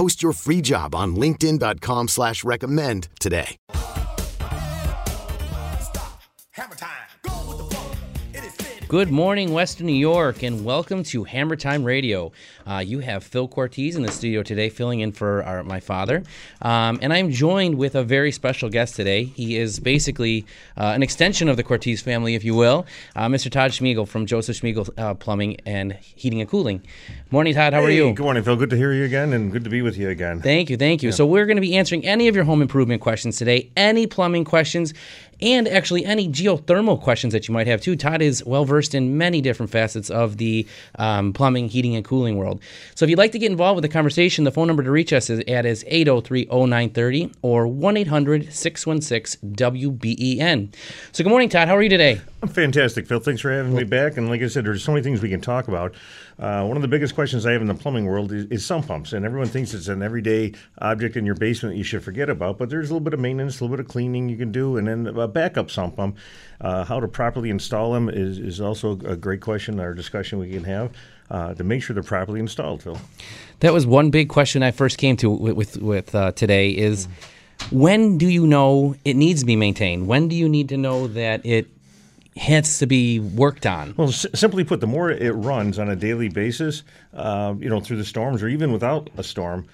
Post your free job on linkedin.com slash recommend today. Good morning, Western New York, and welcome to Hammer Time Radio. Uh, you have Phil Cortese in the studio today, filling in for our, my father. Um, and I'm joined with a very special guest today. He is basically uh, an extension of the Cortese family, if you will, uh, Mr. Todd Schmiegel from Joseph Schmiegel uh, Plumbing and Heating and Cooling. Morning, Todd. How are you? Good morning, Phil. Good to hear you again, and good to be with you again. Thank you, thank you. So we're going to be answering any of your home improvement questions today, any plumbing questions, and actually any geothermal questions that you might have too. Todd is well versed in many different facets of the um, plumbing, heating, and cooling world. So if you'd like to get involved with the conversation, the phone number to reach us is at is 803-0930 or 1-800-616-WBEN. So good morning, Todd. How are you today? I'm fantastic, Phil. Thanks for having me back. And like I said, there's so many things we can talk about. Uh, one of the biggest questions I have in the plumbing world is, is sump pumps, and everyone thinks it's an everyday object in your basement that you should forget about. But there's a little bit of maintenance, a little bit of cleaning you can do, and then a backup sump pump. Uh, how to properly install them is, is also a great question or discussion we can have uh, to make sure they're properly installed, Phil. That was one big question I first came to with with, with uh, today is when do you know it needs to be maintained? When do you need to know that it has to be worked on? Well, s- simply put, the more it runs on a daily basis, uh, you know, through the storms or even without a storm,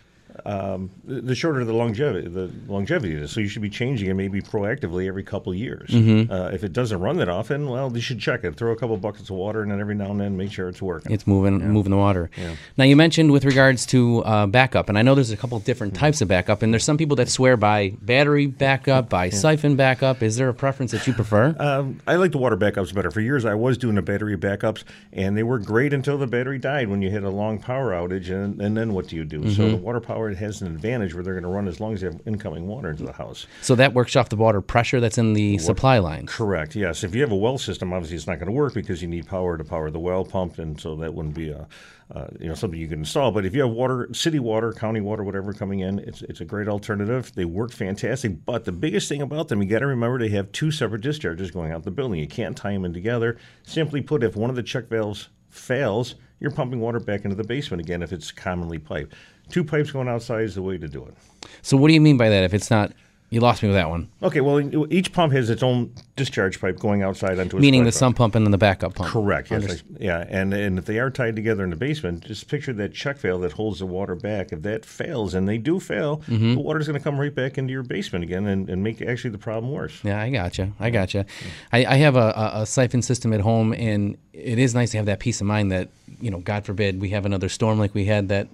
um, the shorter the longevity, the longevity is. So you should be changing it maybe proactively every couple of years. Mm-hmm. Uh, if it doesn't run that often, well, you should check it. Throw a couple buckets of water, and then every now and then make sure it's working. It's moving, moving the water. Now you mentioned with regards to uh, backup, and I know there's a couple different Mm-hmm. types of backup, and there's some people that swear by battery backup, by siphon backup. Is there a preference that you prefer? Um, I like the water backups better. For years, I was doing the battery backups, and they were great until the battery died when you hit a long power outage. And, and then what do you do? Mm-hmm. So the water power has an advantage where they're going to run as long as they have incoming water into the house. so that works off the water pressure that's in the supply line. Correct. Yes. If you have a well system, obviously it's not going to work because you need power to power the well pump, and so that wouldn't be a, uh, you know, something you can install. But if you have water, city water, county water, whatever coming in, it's it's a great alternative. They work fantastic. But the biggest thing about them, you got to remember they have two separate discharges going out the building. You can't tie them in together. Simply put, if one of the check valves fails, you're pumping water back into the basement again if it's commonly piped. Two pipes going outside is the way to do it. So what do you mean by that? If it's not, you lost me with that one. Okay, well, each pump has its own discharge pipe going outside onto Meaning the sump pump and then the backup pump. Correct. Yes. Unders- I- yeah. And and if they are tied together in the basement, just picture that check valve that holds the water back. If that fails, and they do fail, Mm-hmm. the water's going to come right back into your basement again and, and make actually the problem worse. Yeah, I gotcha. I gotcha. I, I have a, a, a siphon system at home, and it is nice to have that peace of mind that you know, God forbid, we have another storm like we had that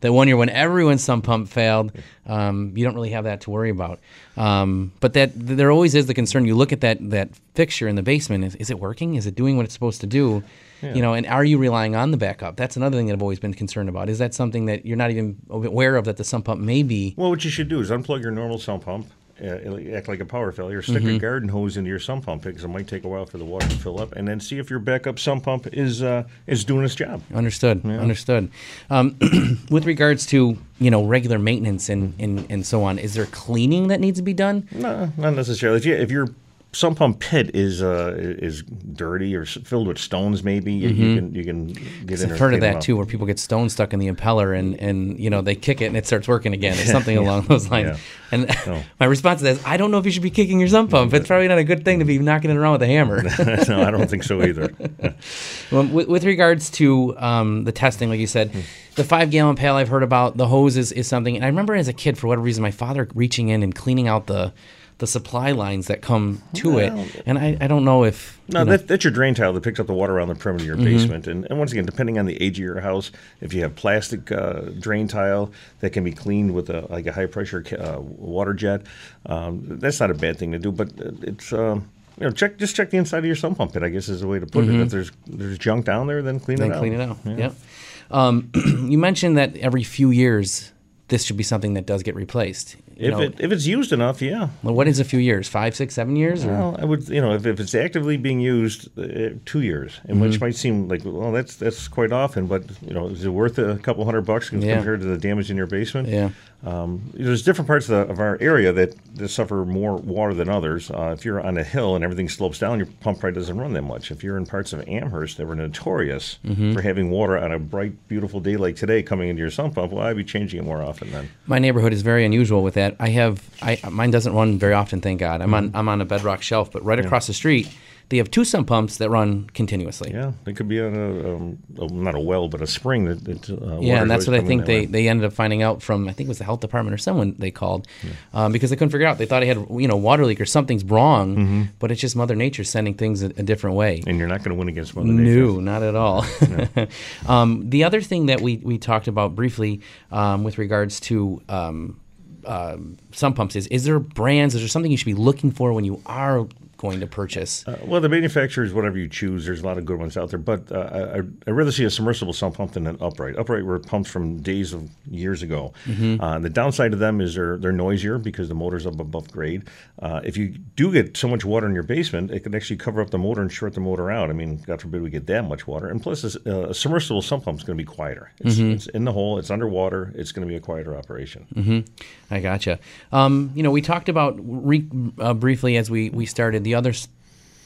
that one year when everyone's sump pump failed. Um, you don't really have that to worry about. Um, but that there always is the concern. You look at that that fixture in the basement. Is, is it working? Is it doing what it's supposed to do? You know, and are you relying on the backup? That's another thing that I've always been concerned about. Is that something that you're not even aware of that the sump pump may be? Well, what you should do is unplug your normal sump pump. Uh, act like a power failure. Stick Mm-hmm. a garden hose into your sump pump because it might take a while for the water to fill up, and then see if your backup sump pump is uh, is doing its job. Understood. Understood. Um, with regards to you know regular maintenance and, and and so on, is there cleaning that needs to be done? No, not necessarily. If, you, if your sump pump pit is uh, is dirty or filled with stones, maybe you, you can you can get in. I've Mm-hmm. heard of that too, where people get stones stuck in the impeller and, and you know they kick it and it starts working again, or something along those lines. Yeah. And No. my response to that is, I don't know if you should be kicking your sump pump. It's probably not a good thing to be knocking it around with a hammer. no, I don't think so either. Well, with, with regards to um, the testing, like you said, the five gallon pail I've heard about, the hose is, is something. And I remember as a kid, for whatever reason, my father reaching in and cleaning out the the supply lines that come to it, and I, I don't know if No, you know, that, that's your drain tile that picks up the water around the perimeter of your Mm-hmm. basement. And, and once again, depending on the age of your house, if you have plastic uh, drain tile that can be cleaned with a, like a high pressure uh, water jet, um, that's not a bad thing to do. But uh, it's um, you know check just check the inside of your sump pump pit. I guess is the way to put it. If there's there's junk down there, then clean then it out. Mm-hmm. clean it out. Yep. Um, you mentioned that every few years this should be something that does get replaced. You If know, it if it's used enough, yeah. well, what is a few years? Five, six, seven years? Or? Well, I would, you know, if, if it's actively being used, uh, two years, and Mm-hmm. which might seem like, well, that's that's quite often, but you know, is it worth a couple hundred bucks Yeah. compared to the damage in your basement? Yeah. Um, there's different parts of, the, of our area that, that suffer more water than others. Uh, if you're on a hill and everything slopes down, your pump probably doesn't run that much. If you're in parts of Amherst that were notorious Mm-hmm. for having water on a bright, beautiful day like today coming into your sump pump, well, I'd be changing it more often then. My neighborhood is very unusual with that. I have I mine doesn't run very often, thank God. I'm on I'm on a bedrock shelf, but right across the street, they have two sump pumps that run continuously. Yeah, it could be on a, um, a not a well, but a spring that. that uh, Yeah, and that's what I think they, way. they ended up finding out from I think it was the health department or someone they called um, because they couldn't figure out. They thought he had you know water leak or something's wrong, Mm-hmm. but it's just Mother Nature sending things a, a different way. And you're not going to win against Mother Nature. No, not at all. um, the other thing that we, we talked about briefly um, with regards to um, um sump pumps is is there brands? Is there something you should be looking for when you are going to purchase? Uh, well, the manufacturer is whatever you choose. There's a lot of good ones out there, but uh, I, I'd rather see a submersible sump pump than an upright. Upright were pumps from days of years ago. Mm-hmm. Uh, the downside of them is they're they're noisier because the motor's up above grade. Uh, if you do get so much water in your basement, it can actually cover up the motor and short the motor out. I mean, God forbid we get that much water. And plus, this, uh, a submersible sump pump is going to be quieter. It's, Mm-hmm. it's in the hole. It's underwater. It's going to be a quieter operation. I gotcha. Um, you know, we talked about re- uh, briefly as we, we started the other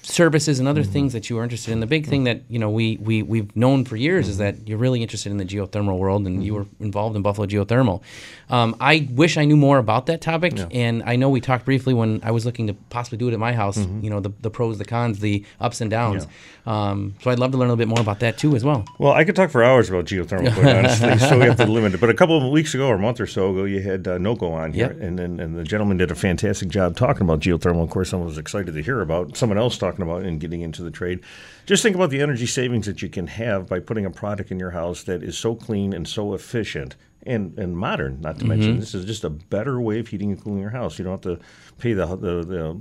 services and other things that you were interested in. The big thing that you know we, we we've known for years is that you're really interested in the geothermal world, and you were involved in Buffalo Geothermal. Um, I wish I knew more about that topic, and I know we talked briefly when I was looking to possibly do it at my house. You know, the, the pros, the cons, the ups and downs. Um, so I'd love to learn a little bit more about that too as well. Well, I could talk for hours about geothermal, quite honestly, so we have to limit it. But a couple of weeks ago, or a month or so ago, you had uh, NOCO on here, Yep. and, and and the gentleman did a fantastic job talking about geothermal. Of course, someone was excited to hear about someone else talking about and getting into the trade. Just think about the energy savings that you can have by putting a product in your house that is so clean and so efficient. And, and modern, not to mention, this is just a better way of heating and cooling your house. You don't have to pay the the, the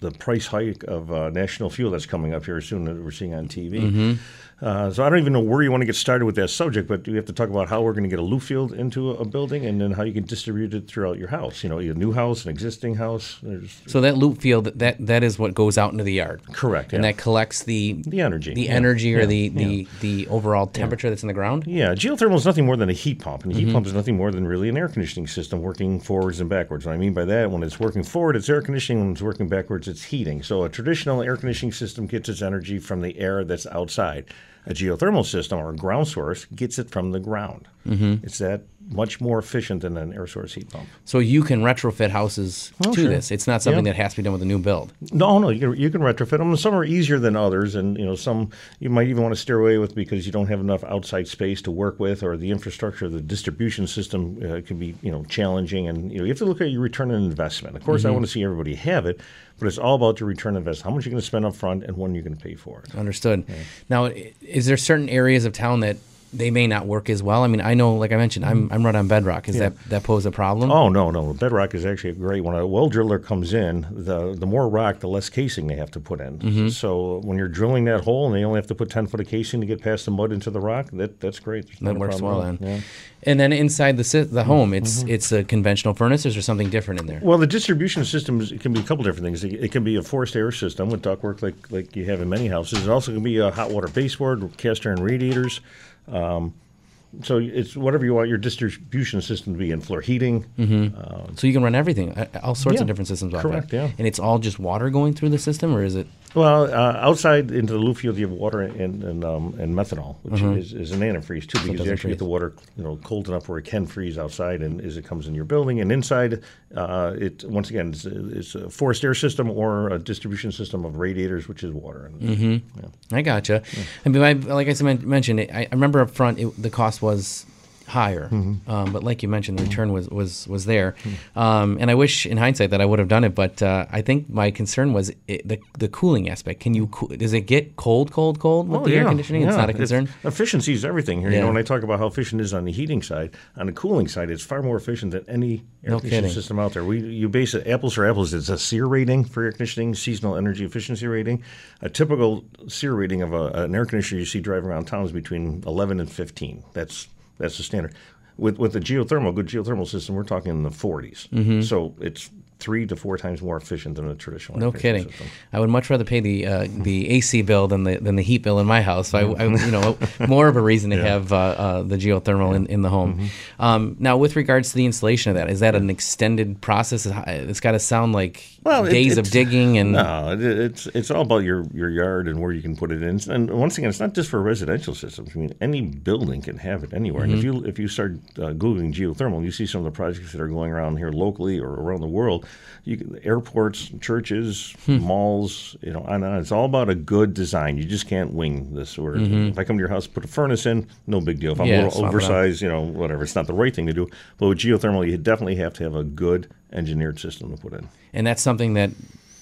the price hike of uh, national fuel that's coming up here soon that we're seeing on TV. Uh, so I don't even know where you want to get started with that subject, but we have to talk about how we're going to get a loop field into a, building, and then how you can distribute it throughout your house. You know, a new house, an existing house. There's So that loop field that that is what goes out into the yard. correct, And yeah. that collects the the energy, the yeah. energy or Yeah, the, yeah. the, the overall temperature that's in the ground. Yeah, geothermal is nothing more than a heat pump, and a heat Mm-hmm. pump is nothing more than really an air conditioning system working forwards and backwards. What I mean by that, when it's working forward, it's air conditioning. When it's working backwards, it's heating. So a traditional air conditioning system gets its energy from the air that's outside. A geothermal system or ground source gets it from the ground. Mm-hmm. It's that much more efficient than an air source heat pump. So you can retrofit houses to Oh, sure. this. It's not something Yeah. that has to be done with a new build. No, no, you can, you can retrofit them. Some are easier than others, and you know some you might even want to steer away with because you don't have enough outside space to work with, or the infrastructure, the distribution system uh, can be you know challenging, and you know you have to look at your return on investment. Of course, I want to see everybody have it, but it's all about your return on investment. How much you're going to spend up front, and when you're going to pay for it. Understood. Now, is there certain areas of town that they may not work as well? I mean, I know, like I mentioned, I'm, I'm right on bedrock. Is that that pose a problem? Oh no, no. Bedrock is actually a great. one. a well driller comes in, the the more rock, the less casing they have to put in. Mm-hmm. So when you're drilling that hole and they only have to put ten foot of casing to get past the mud into the rock, that that's great. There's that works well then. Yeah. And then inside the si- the home, it's Mm-hmm. it's a conventional furnace. Is there something different in there? Well, the distribution systems can be a couple different things. It, it can be a forced air system with ductwork, like like you have in many houses. It also can be a hot water baseboard, cast iron radiators. Um, so it's whatever you want your distribution system to be in. Floor heating. So you can run everything, all sorts Yeah, of different systems off correct, yeah. And it's all just water going through the system, or is it? Well, uh, outside into the loop field, you have water and and, um, and methanol, which is, is an antifreeze too, because you doesn't actually get the water you know cold enough where it can freeze outside, and as it comes in your building, and inside, uh, it once again it's, it's a forced air system or a distribution system of radiators, which is water. And, Mm-hmm. I gotcha. I mean, I, like I said, mentioned, I, I remember up front it, the cost was higher. Mm-hmm. Um, but like you mentioned, the return was was was there. Um, and I wish, in hindsight, that I would have done it. But uh, I think my concern was it, the the cooling aspect. Can you does it get cold, cold, cold with Oh, the air yeah, conditioning? It's not a concern. efficiency is everything here. You know, when I talk about how efficient it is on the heating side, on the cooling side, it's far more efficient than any air No conditioning kidding. system out there. We you base it apples for apples. It's a SEER rating for air conditioning, seasonal energy efficiency rating. A typical SEER rating of a, an air conditioner you see driving around town is between 11 and 15. That's that's the standard. With with the geothermal, good geothermal system, we're talking in the 40s. So it's three to four times more efficient than a traditional. Mm-hmm. No kidding. system. I would much rather pay the uh, the AC bill than the than the heat bill in my house. So I, I you know, more of a reason to have uh, uh, the geothermal in, in the home. Mm-hmm. Um, now, with regards to the installation of that, is that an extended process? It's got to sound like Well, it- days of digging and No, it, it's it's all about your, your yard and where you can put it in. And once again, it's not just for residential systems. I mean, any building can have it anywhere. And if Mm-hmm. you if you start uh, googling geothermal, you see some of the projects that are going around here locally or around the world. You can, airports, churches, Hmm. malls, you know, on and on. It's all about a good design. You just can't wing this. Or if I come to your house, put a furnace in, no big deal. If I'm Mm-hmm. Yeah, a little oversized, you know, whatever, it's not the right thing to do. But with geothermal, you definitely have to have a good engineered system to put in. and that's something that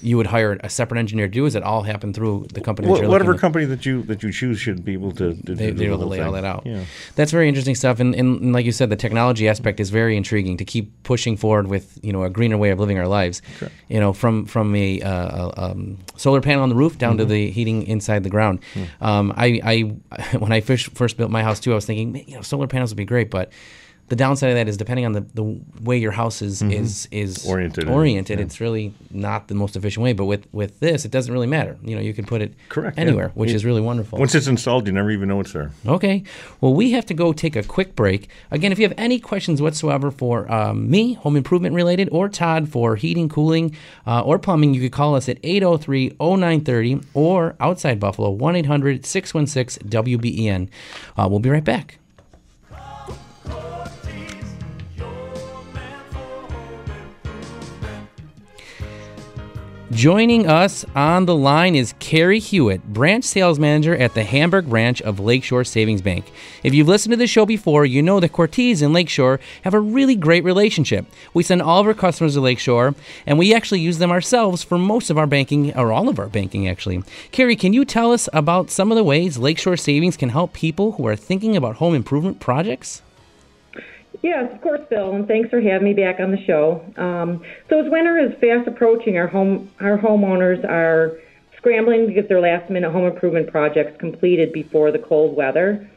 you would hire a separate engineer to do. Is it all happen through the company? you're whatever to- company that you that you choose should be able to, to they, do able to lay all that out. Yeah. That's very interesting stuff. And, and, and like you said, the technology aspect is very intriguing to keep pushing forward with you know a greener way of living our lives. You know, from from a, uh, um, solar panel on the roof down to Mm-hmm. the heating inside the ground. Hmm. Um, I, I when I first first built my house too, I was thinking you know solar panels would be great, but the downside of that is depending on the, the way your house is is, is Mm-hmm. Oriented. oriented, it's really not the most efficient way. But with with this, it doesn't really matter. You know, you can put it Correct, yeah. anywhere, which You- is really wonderful. Once it's installed, you never even know it's there. Okay. Well, we have to go take a quick break. Again, if you have any questions whatsoever for um, me, home improvement related, or Todd for heating, cooling, uh, or plumbing, you could call us at 803 0930 or outside Buffalo, 1 800 616 WBEN. Uh, We'll be right back. Joining us on the line is Carrie Hewitt, branch sales manager at the Hamburg branch of Lakeshore Savings Bank. If you've listened to the show before, you know that Cortese and Lakeshore have a really great relationship. We send all of our customers to Lakeshore, and we actually use them ourselves for most of our banking, or all of our banking, actually. Carrie, can you tell us about some of the ways Lakeshore Savings can help people who are thinking about home improvement projects? Yes, of course, Bill, and thanks for having me back on the show. Um, so as winter is fast approaching, our home our homeowners are scrambling to get their last minute home improvement projects completed before the cold weather.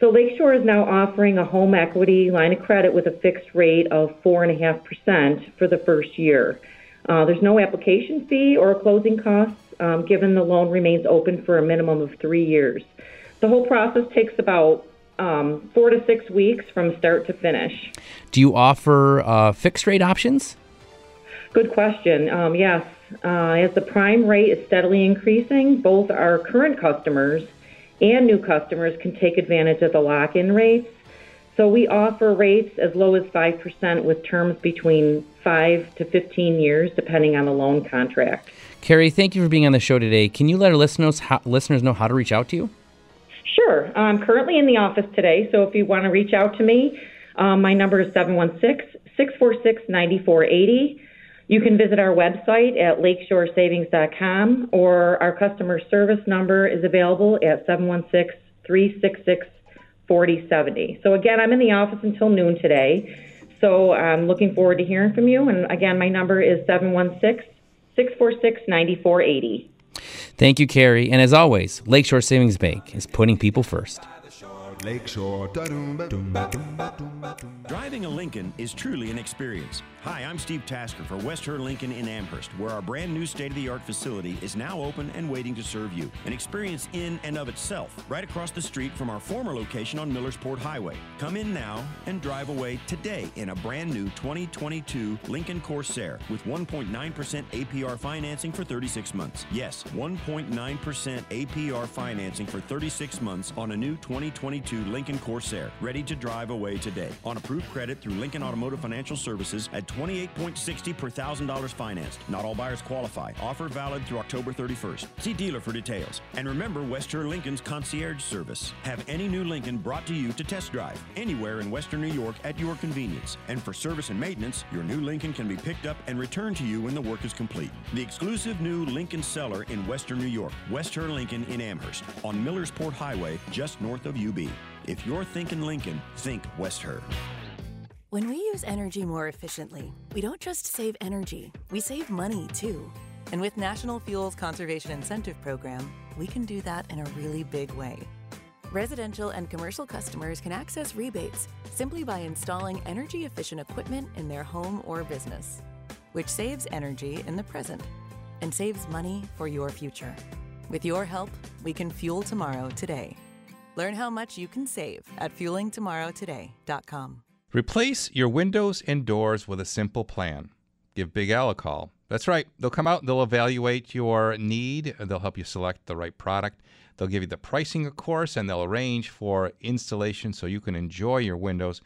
So Lakeshore is now offering a home equity line of credit with a fixed rate of four and a half percent for the first year. Uh, there's no application fee or closing costs, um, given the loan remains open for a minimum of three years. The whole process takes about um, four to six weeks from start to finish. Do you offer uh, fixed rate options? Good question. Um, yes, uh, as the prime rate is steadily increasing, both our current customers and new customers can take advantage of the lock in rates. So we offer rates as low as 5% with terms between 5 to 15 years, depending on the loan contract. Carrie, thank you for being on the show today. Can you let our listeners how, listeners know how to reach out to you? Sure. I'm currently in the office today, so if you want to reach out to me, um, my number is 716 646 9480. You can visit our website at lakeshoresavings.com, or our customer service number is available at 716 366 4070. So, again, I'm in the office until noon today, so I'm looking forward to hearing from you. And again, my number is 716 646 9480. Thank you, Carrie. And as always, Lakeshore Savings Bank is putting people first. Driving a Lincoln is truly an experience. Hi, I'm Steve Tasker for West Herr Lincoln in Amherst, where our brand new state of the art facility is now open and waiting to serve you. An experience in and of itself, right across the street from our former location on Millersport Highway. Come in now and drive away today in a brand new 2022 Lincoln Corsair with 1.9% APR financing for 36 months. Yes, 1.9% APR financing for 36 months on a new 2022 Lincoln Corsair, ready to drive away today. On approved credit through Lincoln Automotive Financial Services at 28.60 per thousand dollars financed. Not all buyers qualify. Offer valid through October 31st. See dealer for details. And remember Western Lincoln's concierge service. Have any new Lincoln brought to you to test drive anywhere in Western New York at your convenience. And for service and maintenance, your new Lincoln can be picked up and returned to you when the work is complete. The exclusive new Lincoln Seller in Western New York, West Herr Lincoln in Amherst, on Millersport Highway, just north of UB. If you're thinking Lincoln, think West Herr. When we use energy more efficiently, we don't just save energy, we save money too. And with National Fuels Conservation Incentive Program, we can do that in a really big way. Residential and commercial customers can access rebates simply by installing energy efficient equipment in their home or business, which saves energy in the present and saves money for your future. With your help, we can fuel tomorrow today. Learn how much you can save at fuelingtomorrowtoday.com. Replace your windows and doors with a simple plan. Give Big Al a call. That's right. They'll come out, they'll evaluate your need, they'll help you select the right product. They'll give you the pricing, of course, and they'll arrange for installation so you can enjoy your windows.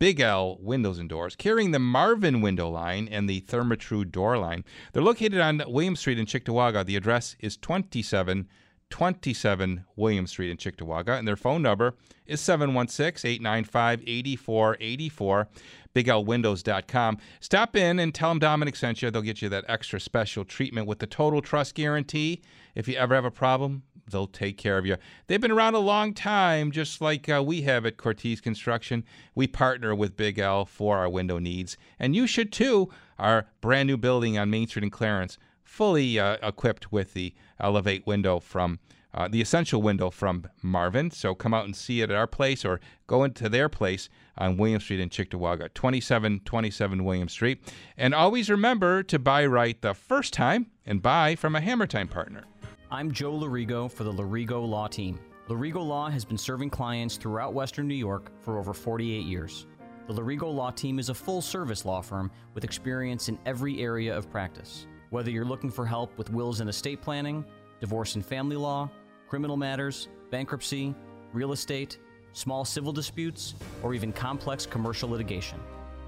Big L Windows and Doors, carrying the Marvin window line and the Therma-Tru door line. They're located on William Street in Cheektowaga. The address is 27 27 William Street in Cheektowaga, and their phone number is 716 895 8484, biglwindows.com. Stop in and tell them Domenic sent you. They'll get you that extra special treatment with the total trust guarantee. If you ever have a problem, they'll take care of you. They've been around a long time, just like uh, we have at Cortese Construction. We partner with Big L for our window needs, and you should too. Our brand new building on Main Street in Clarence fully uh, equipped with the Elevate window from uh, the Essential window from Marvin. So come out and see it at our place or go into their place on William Street in Cheektowaga, 2727 William Street. And always remember to buy right the first time and buy from a Hammer Time partner. I'm Joe Lorigo for the Lorigo Law Team. Lorigo Law has been serving clients throughout Western New York for over 48 years. The Lorigo Law Team is a full service law firm with experience in every area of practice. Whether you're looking for help with wills and estate planning, divorce and family law, criminal matters, bankruptcy, real estate, small civil disputes, or even complex commercial litigation,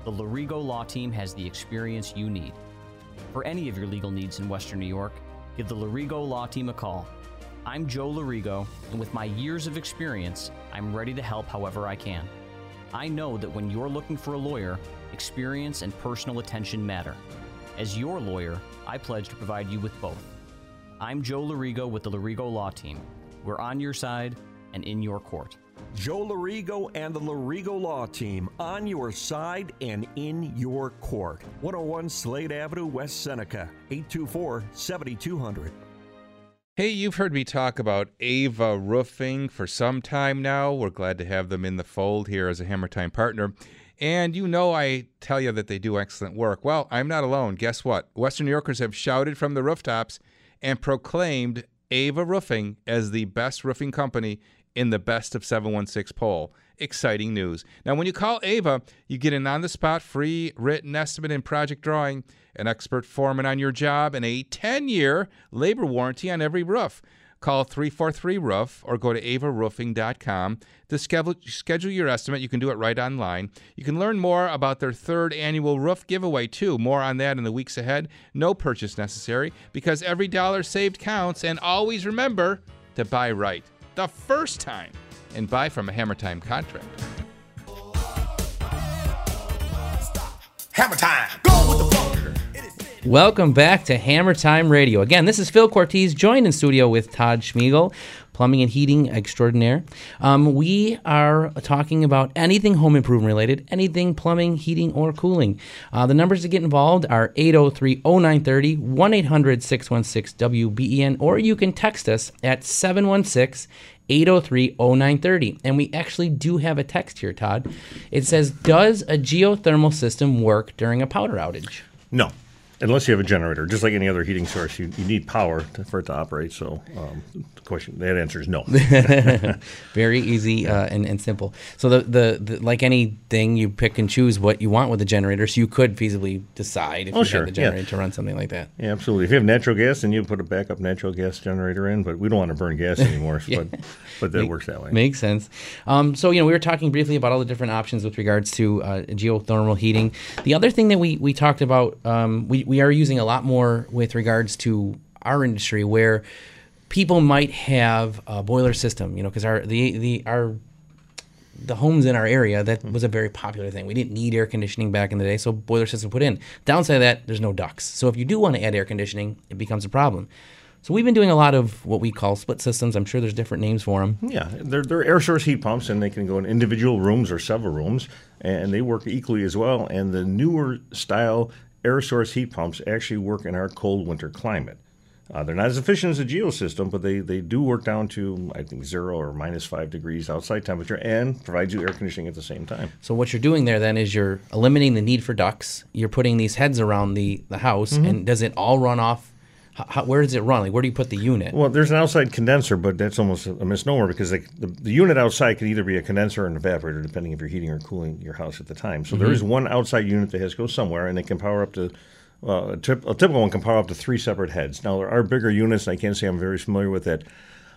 the Lorigo Law Team has the experience you need. For any of your legal needs in Western New York, give the Lorigo Law Team a call. I'm Joe Lorigo, and with my years of experience, I'm ready to help however I can. I know that when you're looking for a lawyer, experience and personal attention matter. As your lawyer, I pledge to provide you with both. I'm Joe Lorigo with the Lorigo Law Team. We're on your side and in your court. Joe Lorigo and the Lorigo Law Team on your side and in your court. 101 Slade Avenue, West Seneca, 824 7200. Hey, you've heard me talk about Ava Roofing for some time now. We're glad to have them in the fold here as a Hammer Time partner. And you know, I tell you that they do excellent work. Well, I'm not alone. Guess what? Western New Yorkers have shouted from the rooftops and proclaimed Ava Roofing as the best roofing company in the Best of 716 poll. Exciting news. Now, when you call Ava, you get an on the spot free written estimate and project drawing, an expert foreman on your job, and a 10 year labor warranty on every roof. Call 343 Roof or go to avaroofing.com to schedule, schedule your estimate. You can do it right online. You can learn more about their third annual roof giveaway, too. More on that in the weeks ahead. No purchase necessary because every dollar saved counts. And always remember to buy right the first time and buy from a Hammer Time contract. Hammer Time! Go with the! Welcome back to Hammer Time Radio. Again, this is Phil Cortese, joined in studio with Todd Schmiegel, plumbing and heating extraordinaire. Um, we are talking about anything home improvement related, anything plumbing, heating, or cooling. Uh, the numbers to get involved are 803 0930, 1 800 616 WBEN, or you can text us at 716 803 0930. And we actually do have a text here, Todd. It says Does a geothermal system work during a powder outage? No. Unless you have a generator, just like any other heating source, you, you need power to, for it to operate. So um, the question, that answer is no. Very easy uh, and, and simple. So the, the, the like anything, you pick and choose what you want with the generator. So you could feasibly decide if Oh, you sure, the yeah. generator to run something like that. Yeah, absolutely. If you have natural gas, then you put a backup natural gas generator in, but we don't want to burn gas anymore. Yeah. But but that Make- works that way. Makes sense. Um, so you know, we were talking briefly about all the different options with regards to uh, geothermal heating. The other thing that we we talked about, um, we we are using a lot more with regards to our industry where people might have a boiler system. You know, because our the the our the homes in our area that mm-hmm. was a very popular thing. We didn't need air conditioning back in the day, so boiler system put in. Downside of that, there's no ducts. So if you do want to add air conditioning, it becomes a problem. So we've been doing a lot of what we call split systems. I'm sure there's different names for them. Yeah, they're, they're air source heat pumps, and they can go in individual rooms or several rooms, and they work equally as well. And the newer style air source heat pumps actually work in our cold winter climate. Uh, they're not as efficient as a geo system, but they, they do work down to, I think, zero or minus five degrees outside temperature and provides you air conditioning at the same time. So what you're doing there then is you're eliminating the need for ducts. You're putting these heads around the, the house, Mhm. and does it all run off? How, how, where does it run? Like where do you put the unit? Well, there's an outside condenser, but that's almost a misnomer because the, the unit outside can either be a condenser or an evaporator, depending if you're heating or cooling your house at the time. So there Mhm. is one outside unit that has to go somewhere, and it can power up to. Uh, a, tip, a typical one can power up to three separate heads. Now there are bigger units, and I can't say I'm very familiar with that.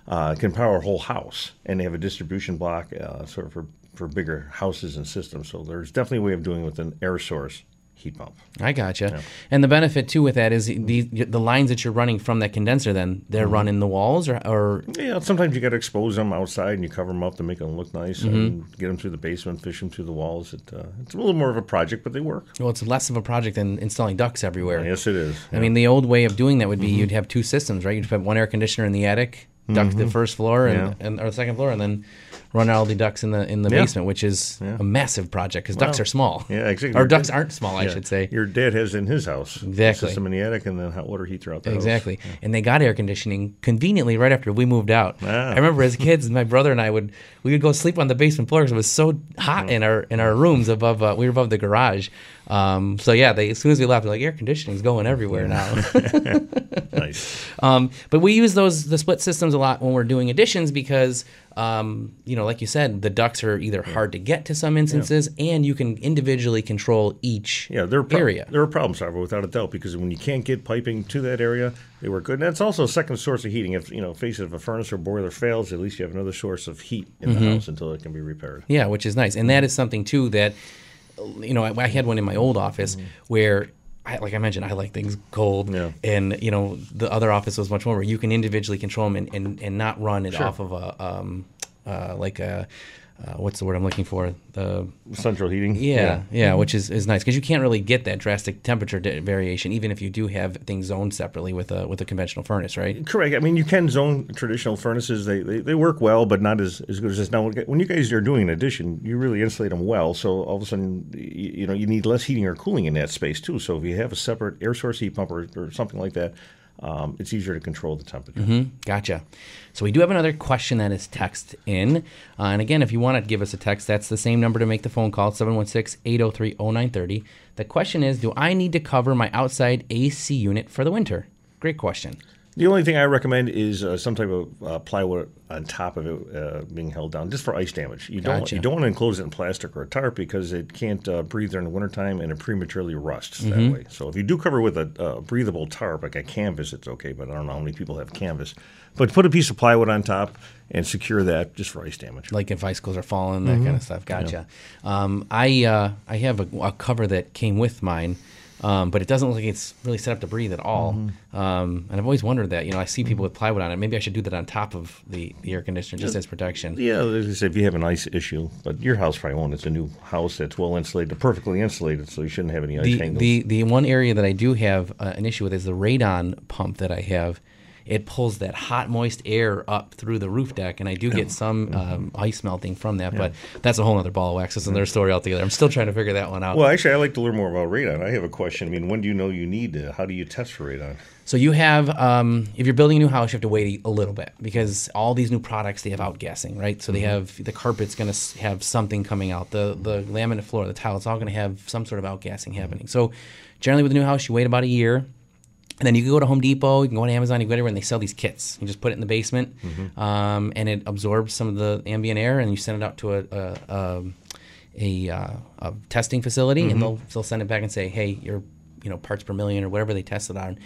Uh, can power a whole house, and they have a distribution block, uh, sort of for for bigger houses and systems. So there's definitely a way of doing it with an air source heat pump. I gotcha. And the benefit too with that is the the lines that you're running from that condenser, then they're Mhm. running the walls, or, or Yeah, sometimes you got to expose them outside and you cover them up to make them look nice Mhm. and get them through the basement, fish them through the walls. It, uh, it's a little more of a project, but they work. well, it's less of a project than installing ducts everywhere. Yes, it is. I mean, the old way of doing that would be you'd have two systems, right? You'd have one air conditioner in the attic, duct the Mhm. first floor and, Yeah. and or the second floor, and then run all the ducks in the in the Yeah. basement, which is a massive project because Well, are small. Yeah, exactly. Or dad- aren't small, I yeah, should say. Your dad has in his house Exactly. system in the attic and then hot water heat throughout the house. Exactly. And they got air conditioning conveniently right after we moved out. Ah. I remember as kids, my brother and I would we would go sleep on the basement floor because it was so hot in our in our rooms above. Uh, we were above the garage. Um, so yeah, they as soon as we left, they're like air conditioning's going everywhere now. nice. Um, but we use those the split systems a lot when we're doing additions because um, you know, like you said, the ducts are either hard to get to some instances, and you can individually control each Yeah, they're pro- area. They're a problem solver without a doubt because when you can't get piping to that area, they work good. And that's also a second source of heating. If you know, face it, if a furnace or boiler fails, at least you have another source of heat in Mhm. the house until it can be repaired. Yeah, which is nice, and that is something too that you know I, I had one in my old office where. I, like I mentioned, I like things cold, and you know the other office was much more where you can individually control them and, and, and not run it Sure. off of a um, uh, like a uh, what's the word I'm looking for the Central heating. Yeah, Yeah. yeah, which is, is nice because you can't really get that drastic temperature di- variation even if you do have things zoned separately with a with a conventional furnace, right? Correct. I mean, you can zone traditional furnaces. They, they, they work well, but not as, as good as this. Now, when you guys are doing an addition, you really insulate them well. So all of a sudden, you, you know, you need less heating or cooling in that space too. So if you have a separate air source heat pump or, or something like that, um, it's easier to control the temperature. hmm Gotcha. So we do have another question that is text in. Uh, and again, if you want to give us a text, that's the same number to make the phone call, 716-803-0930. The question is, do I need to cover my outside AC unit for the winter? Great question. The only thing I recommend is uh, some type of uh, plywood on top of it uh, being held down, just for ice damage. You don't Gotcha. you don't want to enclose it in plastic or a tarp because it can't uh, breathe during the wintertime and it prematurely rusts Mhm. that way. So if you do cover with a uh, breathable tarp, like a canvas, it's okay. But I don't know how many people have canvas. But put a piece of plywood on top and secure that just for ice damage. Like if icicles are falling, that Mhm. kind of stuff. Gotcha. Um, I uh, I have a, a cover that came with mine, um, but it doesn't look like it's really set up to breathe at all. Mm-hmm. Um, and I've always wondered that. You know, I see people with plywood on it. Maybe I should do that on top of the, the air conditioner just Yeah. as protection. Yeah, as I said, if you have an ice issue, but your house probably won't. It's a new house that's well insulated, perfectly insulated, so you shouldn't have any ice the, tangles. the the one area that I do have uh, an issue with is the radon pump that I have. It pulls that hot, moist air up through the roof deck, and I do get some um, ice melting from that. But that's a whole other ball of wax. That's another story altogether. I'm still trying to figure that one out. Well, actually, I'd like to learn more about radon. I have a question. I mean, when do you know you need to? How do you test for radon? So you have, um, if you're building a new house, you have to wait a little bit because all these new products they have outgassing, right? So they Mm-hmm. have the carpet's going to have something coming out, the the laminate floor, the tile, it's all going to have some sort of outgassing happening. So generally with a new house, you wait about a year, and then you can go to Home Depot, you can go on Amazon, you can go anywhere, and they sell these kits. You just put it in the basement, Mm-hmm. um, and it absorbs some of the ambient air, and you send it out to a a, a, a, uh, a testing facility, Mhm. and they'll they'll send it back and say, hey, your you know parts per million or whatever they tested on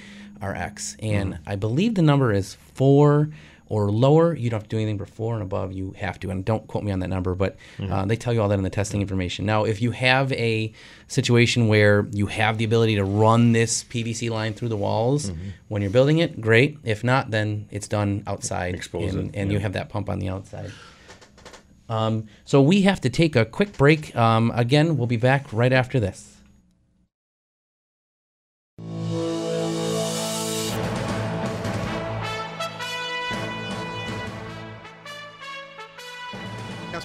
are X, and I believe the number is four or lower. You don't have to do anything before and above. You have to, and don't quote me on that number, but uh, they tell you all that in the testing information. Now, if you have a situation where you have the ability to run this PVC line through the walls when you're building it, great. If not, then it's done outside, Expose and, it, and you have that pump on the outside. Um, so we have to take a quick break. Um, again, we'll be back right after this.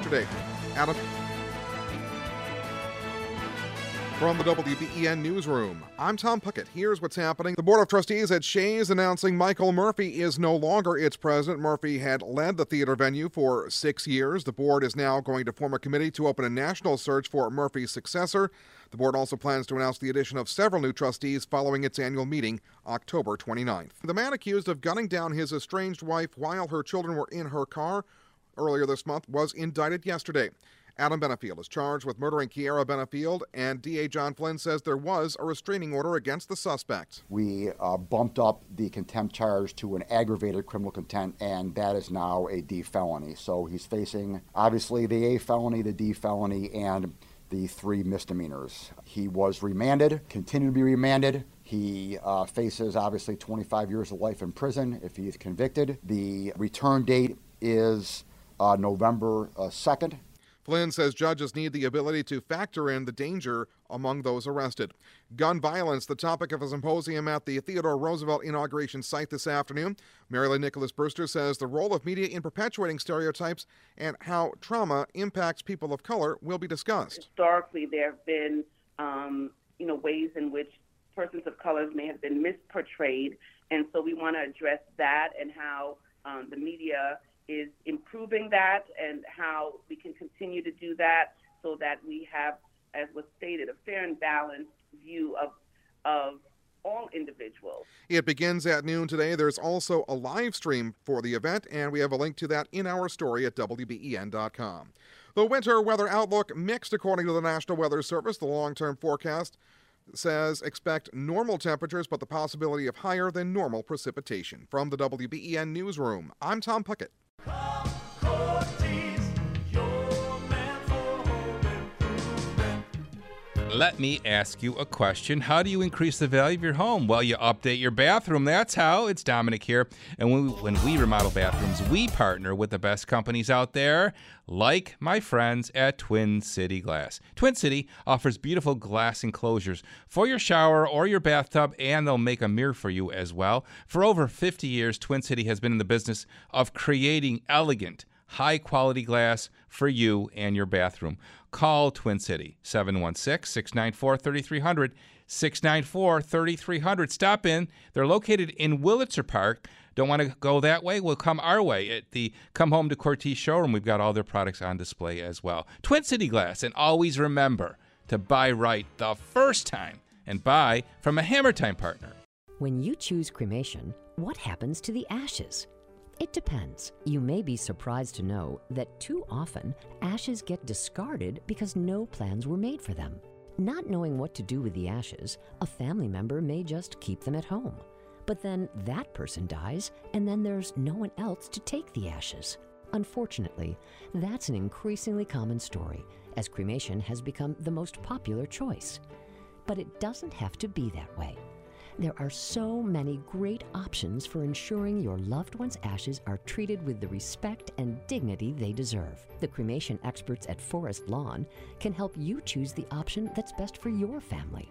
Yesterday. Adam. From the WBEN Newsroom, I'm Tom Puckett. Here's what's happening. The Board of Trustees at Shea's announcing Michael Murphy is no longer its president. Murphy had led the theater venue for six years. The board is now going to form a committee to open a national search for Murphy's successor. The board also plans to announce the addition of several new trustees following its annual meeting October 29th. The man accused of gunning down his estranged wife while her children were in her car earlier this month was indicted yesterday. Adam Benefield is charged with murdering Kiera Benefield, and DA John Flynn says there was a restraining order against the suspect. We uh, bumped up the contempt charge to an aggravated criminal contempt, and that is now a D felony. So he's facing obviously the A felony, the D felony, and the three misdemeanors. He was remanded, continued to be remanded. He uh, faces obviously 25 years of life in prison if he is convicted. The return date is uh, November uh, 2nd. Flynn says judges need the ability to factor in the danger among those arrested. Gun violence, the topic of a symposium at the Theodore Roosevelt inauguration site this afternoon. Marilyn Nicholas Brewster says the role of media in perpetuating stereotypes and how trauma impacts people of color will be discussed. historically there have been um, you know ways in which persons of color may have been misportrayed and so we want to address that and how um, the media is improving that and how we can continue to do that so that we have as was stated a fair and balanced view of of all individuals It begins at noon today. There's also a live stream for the event, and we have a link to that in our story at WBEN.com. The winter weather outlook mixed according to the National Weather Service. The long term forecast says expect normal temperatures, but the possibility of higher than normal precipitation. From the WBEN Newsroom, I'm Tom Puckett. Concordia. Let me ask you a question. How do you increase the value of your home? Well, you update your bathroom. That's how. It's Domenic here. And when we, when we remodel bathrooms, we partner with the best companies out there, like my friends at Twin City Glass. Twin City offers beautiful glass enclosures for your shower or your bathtub, and they'll make a mirror for you as well. For over 50 years, Twin City has been in the business of creating elegant, high quality glass for you and your bathroom. Call Twin City 716 694 3300. 694 3300. Stop in. They're located in Wurlitzer Park. Don't want to go that way? Well, come our way at the Come Home to Cortese showroom. We've got all their products on display as well. Twin City Glass. And always remember to buy right the first time and buy from a Hammer Time partner. When you choose cremation, what happens to the ashes? It depends. You may be surprised to know that too often ashes get discarded because no plans were made for them. Not knowing what to do with the ashes, a family member may just keep them at home. But then that person dies, and then there's no one else to take the ashes. Unfortunately, that's an increasingly common story, as cremation has become the most popular choice. But it doesn't have to be that way. There are so many great options for ensuring your loved one's ashes are treated with the respect and dignity they deserve. The cremation experts at Forest Lawn can help you choose the option that's best for your family.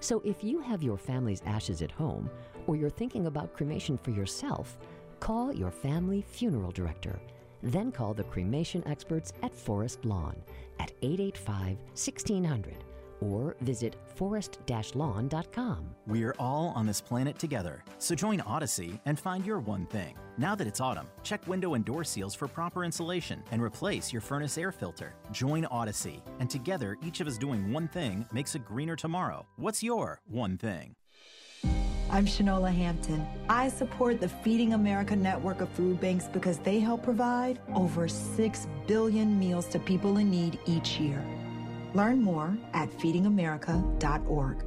So if you have your family's ashes at home, or you're thinking about cremation for yourself, call your family funeral director. Then call the cremation experts at Forest Lawn at 885 1600 or visit forest-lawn.com. We're all on this planet together, so join Odyssey and find your one thing. Now that it's autumn, check window and door seals for proper insulation and replace your furnace air filter. Join Odyssey, and together, each of us doing one thing makes a greener tomorrow. What's your one thing? I'm Shanola Hampton. I support the Feeding America network of food banks because they help provide over 6 billion meals to people in need each year. Learn more at feedingamerica.org.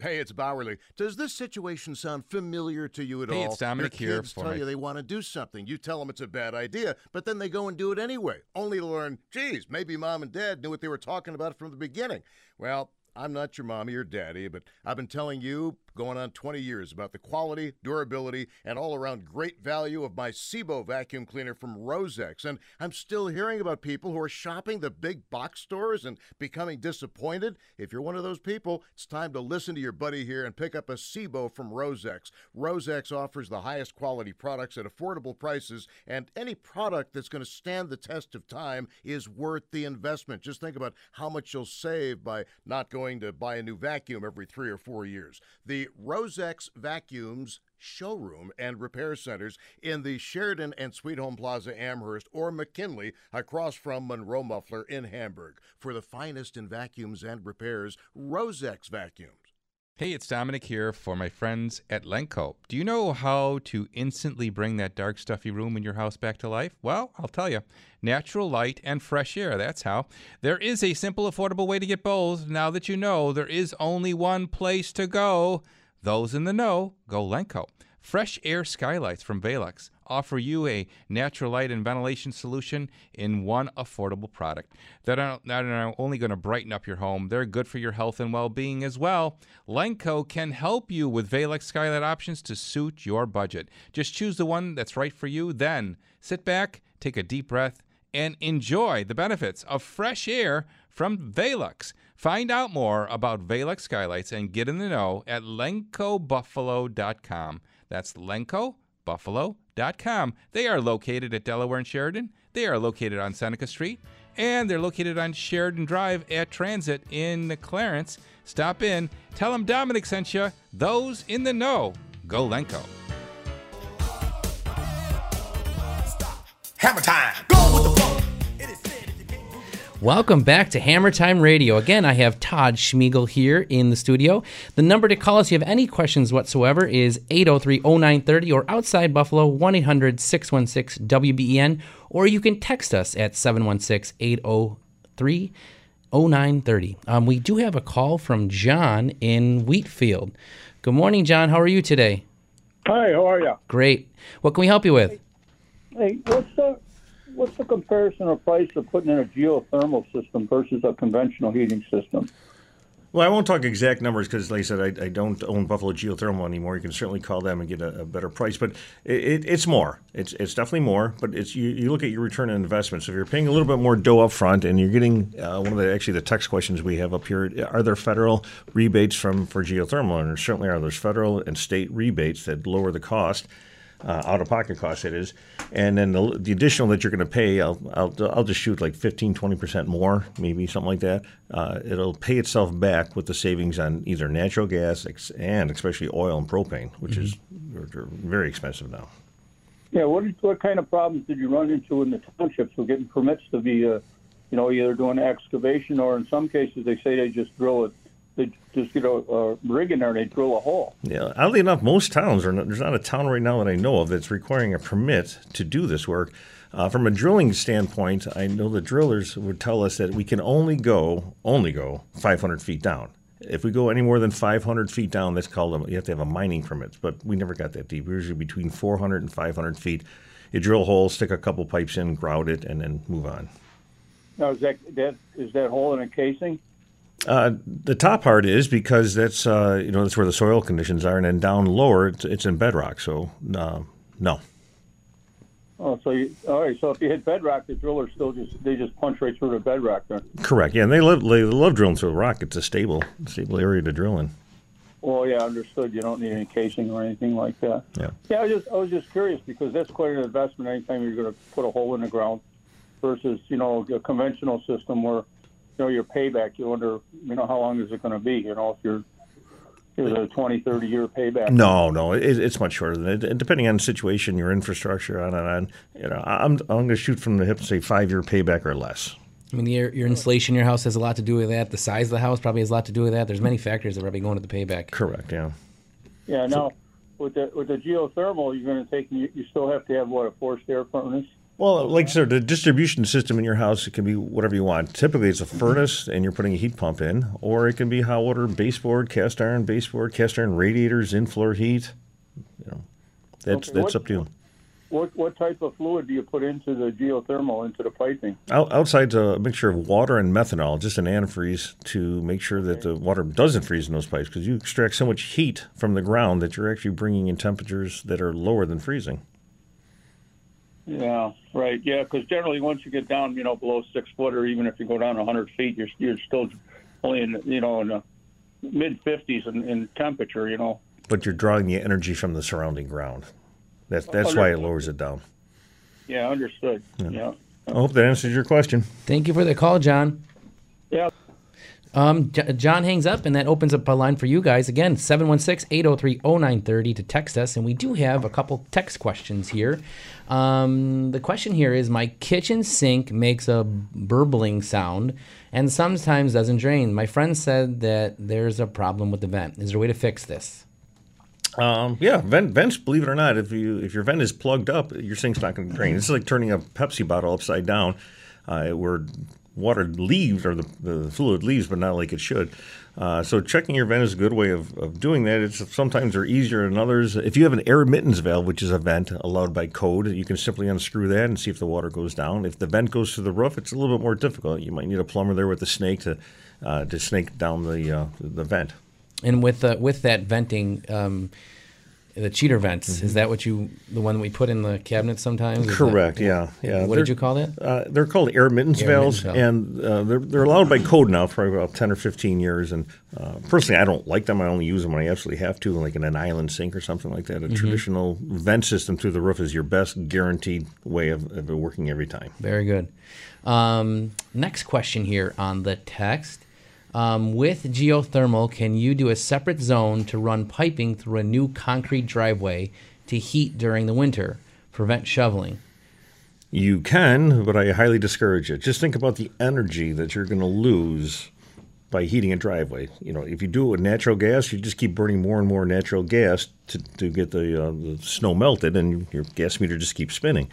Hey, it's Bowerly. Does this situation sound familiar to you at Hey, all? it's Dominic Your here kids for tell my- you they want to do something. You tell them it's a bad idea, but then they go and do it anyway, only to learn, geez, maybe mom and dad knew what they were talking about from the beginning. Well, I'm not your mommy or daddy, but I've been telling you going on 20 years about the quality, durability, and all around great value of my SEBO vacuum cleaner from Rosex. And I'm still hearing about people who are shopping the big box stores and becoming disappointed. If you're one of those people, it's time to listen to your buddy here and pick up a SEBO from Rosex. Rosex offers the highest quality products at affordable prices, and any product that's going to stand the test of time is worth the investment. Just think about how much you'll save by not going to buy a new vacuum every three or four years. The Rosex vacuums showroom and repair centers in the Sheridan and Sweet Home Plaza Amherst or McKinley across from Monroe Muffler in Hamburg. For the finest in vacuums and repairs, Rosex vacuums. Hey, it's Domenic here for my friends at Lenco. Do you know how to instantly bring that dark, stuffy room in your house back to life? Well, I'll tell you. Natural light and fresh air, that's how. There is a simple, affordable way to get both. Now that you know, there is only one place to go. Those in the know, go Lenco. Fresh air skylights from Velux offer you a natural light and ventilation solution in one affordable product that are not only going to brighten up your home, they're good for your health and well being as well. Lenco can help you with Velux skylight options to suit your budget. Just choose the one that's right for you, then sit back, take a deep breath, and enjoy the benefits of fresh air from Velux. Find out more about Velux skylights and get in the know at lencobuffalo.com. That's lencobuffalo.com. They are located at Delaware and Sheridan. They are located on Seneca Street, and they're located on Sheridan Drive at Transit in Clarence. Stop in, tell them Domenic sent you. Those in the know, go Lenco. Hammer time. Go. Welcome back to Hammer Time Radio. Again, I have Todd Schmiegel here in the studio. The number to call us if you have any questions whatsoever is 803 0930 or outside Buffalo 1 800 616 WBEN, or you can text us at 716 803 0930. Um, we do have a call from John in Wheatfield. Good morning, John. How are you today? Hi, how are you? Great. What can we help you with? Hey, what's the what's the comparison of price of putting in a geothermal system versus a conventional heating system? Well, I won't talk exact numbers because, like I said, I, I don't own Buffalo Geothermal anymore. You can certainly call them and get a, a better price, but it, it, it's more. It's it's definitely more. But it's you, you look at your return on investment. So if you're paying a little bit more dough up front, and you're getting uh, one of the actually the text questions we have up here: Are there federal rebates from for geothermal? And there certainly are. There's federal and state rebates that lower the cost. Uh, out of pocket cost it is, and then the, the additional that you're going to pay, I'll, I'll I'll just shoot like 15, 20 percent more, maybe something like that. Uh, it'll pay itself back with the savings on either natural gas ex- and especially oil and propane, which is are- are very expensive now. Yeah, what what kind of problems did you run into in the townships with getting permits to be, uh, you know, either doing excavation or in some cases they say they just drill it, they just get a, a rig in there and they drill a hole. Yeah, oddly enough, most towns are not, there's not a town right now that I know of that's requiring a permit to do this work. Uh, from a drilling standpoint, I know the drillers would tell us that we can only go only go 500 feet down. If we go any more than 500 feet down, that's called a, you have to have a mining permit. But we never got that deep. We're usually between 400 and 500 feet. You drill a hole, stick a couple pipes in, grout it, and then move on. Now, is that, that is that hole in a casing? Uh, the top part is because that's uh, you know that's where the soil conditions are, and then down lower it's, it's in bedrock. So uh, no. Oh, so you, all right. So if you hit bedrock, the drillers still just they just punch right through the bedrock. Then. Correct. Yeah, and they love they love drilling through the rock. It's a stable stable area to drill in. Oh yeah, understood. You don't need any casing or anything like that. Yeah. Yeah, I was just I was just curious because that's quite an investment anytime you're going to put a hole in the ground versus you know a conventional system where know your payback. You wonder you know how long is it going to be? You know if you're is it a 20, 30 year payback? No, no, it, it's much shorter than that. And depending on the situation, your infrastructure, on and on. You know, I'm I'm going to shoot from the hip and say five year payback or less. I mean, your, your insulation in your house has a lot to do with that. The size of the house probably has a lot to do with that. There's many factors that probably going to the payback. Correct. Yeah. Yeah. Now with the with the geothermal, you're going to take you, you still have to have what a forced air furnace. Well, like I said, the distribution system in your house it can be whatever you want. Typically, it's a furnace, and you're putting a heat pump in, or it can be hot water baseboard, cast iron baseboard, cast iron radiators, in floor heat. You know, that's Okay, that's what- up to you. What what type of fluid do you put into the geothermal into the piping? Out, outside's a mixture of water and methanol, just an antifreeze to make sure that the water doesn't freeze in those pipes because you extract so much heat from the ground that you're actually bringing in temperatures that are lower than freezing. Yeah, right. Yeah, because generally once you get down, you know, below six foot, or even if you go down 100 feet, you're you're still only in you know in the mid 50s in, in temperature. You know. But you're drawing the energy from the surrounding ground. That's oh, that's why it lowers it down. Yeah, understood. Yeah. I hope that answers your question. Thank you for the call, John. Um, J- John hangs up, and that opens up a line for you guys. Again, 716 803 0930 to text us. And we do have a couple text questions here. Um, the question here is My kitchen sink makes a burbling sound and sometimes doesn't drain. My friend said that there's a problem with the vent. Is there a way to fix this? Um, yeah, vent, vents. Believe it or not, if you if your vent is plugged up, your sink's not going to drain. It's like turning a Pepsi bottle upside down, uh, where water leaves or the, the fluid leaves, but not like it should. Uh, so checking your vent is a good way of, of doing that. It's sometimes they're easier than others. If you have an air admittance valve, which is a vent allowed by code, you can simply unscrew that and see if the water goes down. If the vent goes to the roof, it's a little bit more difficult. You might need a plumber there with a snake to uh, to snake down the uh, the vent. And with uh, with that venting, um, the cheater vents, is that what you, the one we put in the cabinet sometimes? Is that- Correct. yeah. Yeah. What They're- did you call that? Uh, they're called air admittance Air valves, valve. and uh, they're they're allowed by code now for about ten or fifteen years. And uh, personally, I don't like them. I only use them when I absolutely have to, like in an island sink or something like that. A Mhm. traditional vent system through the roof is your best guaranteed way of, of it working every time. Very good. Um, next question here on the text. Um, with geothermal, can you do a separate zone to run piping through a new concrete driveway to heat during the winter? Prevent shoveling. You can, but I highly discourage it. Just think about the energy that you're going to lose by heating a driveway. You know, if you do it with natural gas, you just keep burning more and more natural gas to, to get the, uh, the snow melted, and your gas meter just keeps spinning.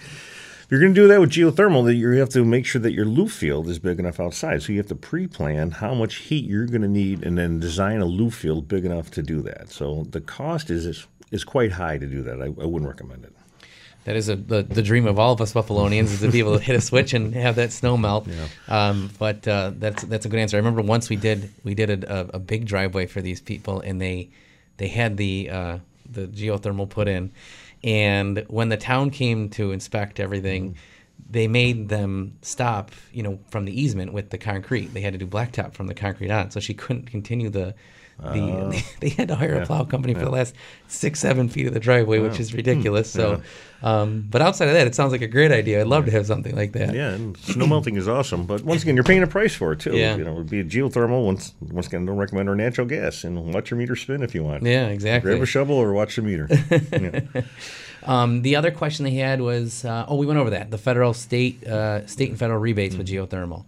If you're going to do that with geothermal, then you have to make sure that your loop field is big enough outside. So you have to pre-plan how much heat you're going to need, and then design a loop field big enough to do that. So the cost is is, is quite high to do that. I, I wouldn't recommend it. That is a, the, the dream of all of us Buffalonians is to be able to hit a switch and have that snow melt. Um, but uh, that's that's a good answer. I remember once we did we did a, a, a big driveway for these people, and they they had the uh, the geothermal put in, and when the town came to inspect everything. Mm-hmm. They made them stop, you know, from the easement with the concrete. They had to do blacktop from the concrete on, so she couldn't continue the. The Oh. they, they had to hire Yeah. a plow company for Yeah. the last six, seven feet of the driveway, which is ridiculous. Hmm. So, um, but outside of that, it sounds like a great idea. I'd love to have something like that. Yeah, and snow melting is awesome, but once again, you're paying a price for it too. Yeah. You know, it would be a geothermal. Once once again, don't recommend or natural gas, and watch your meter spin if you want. Yeah, exactly. Grab a shovel or watch the meter. Yeah. Um, the other question they had was, uh, oh, we went over that the federal, state, uh, state and federal rebates with geothermal.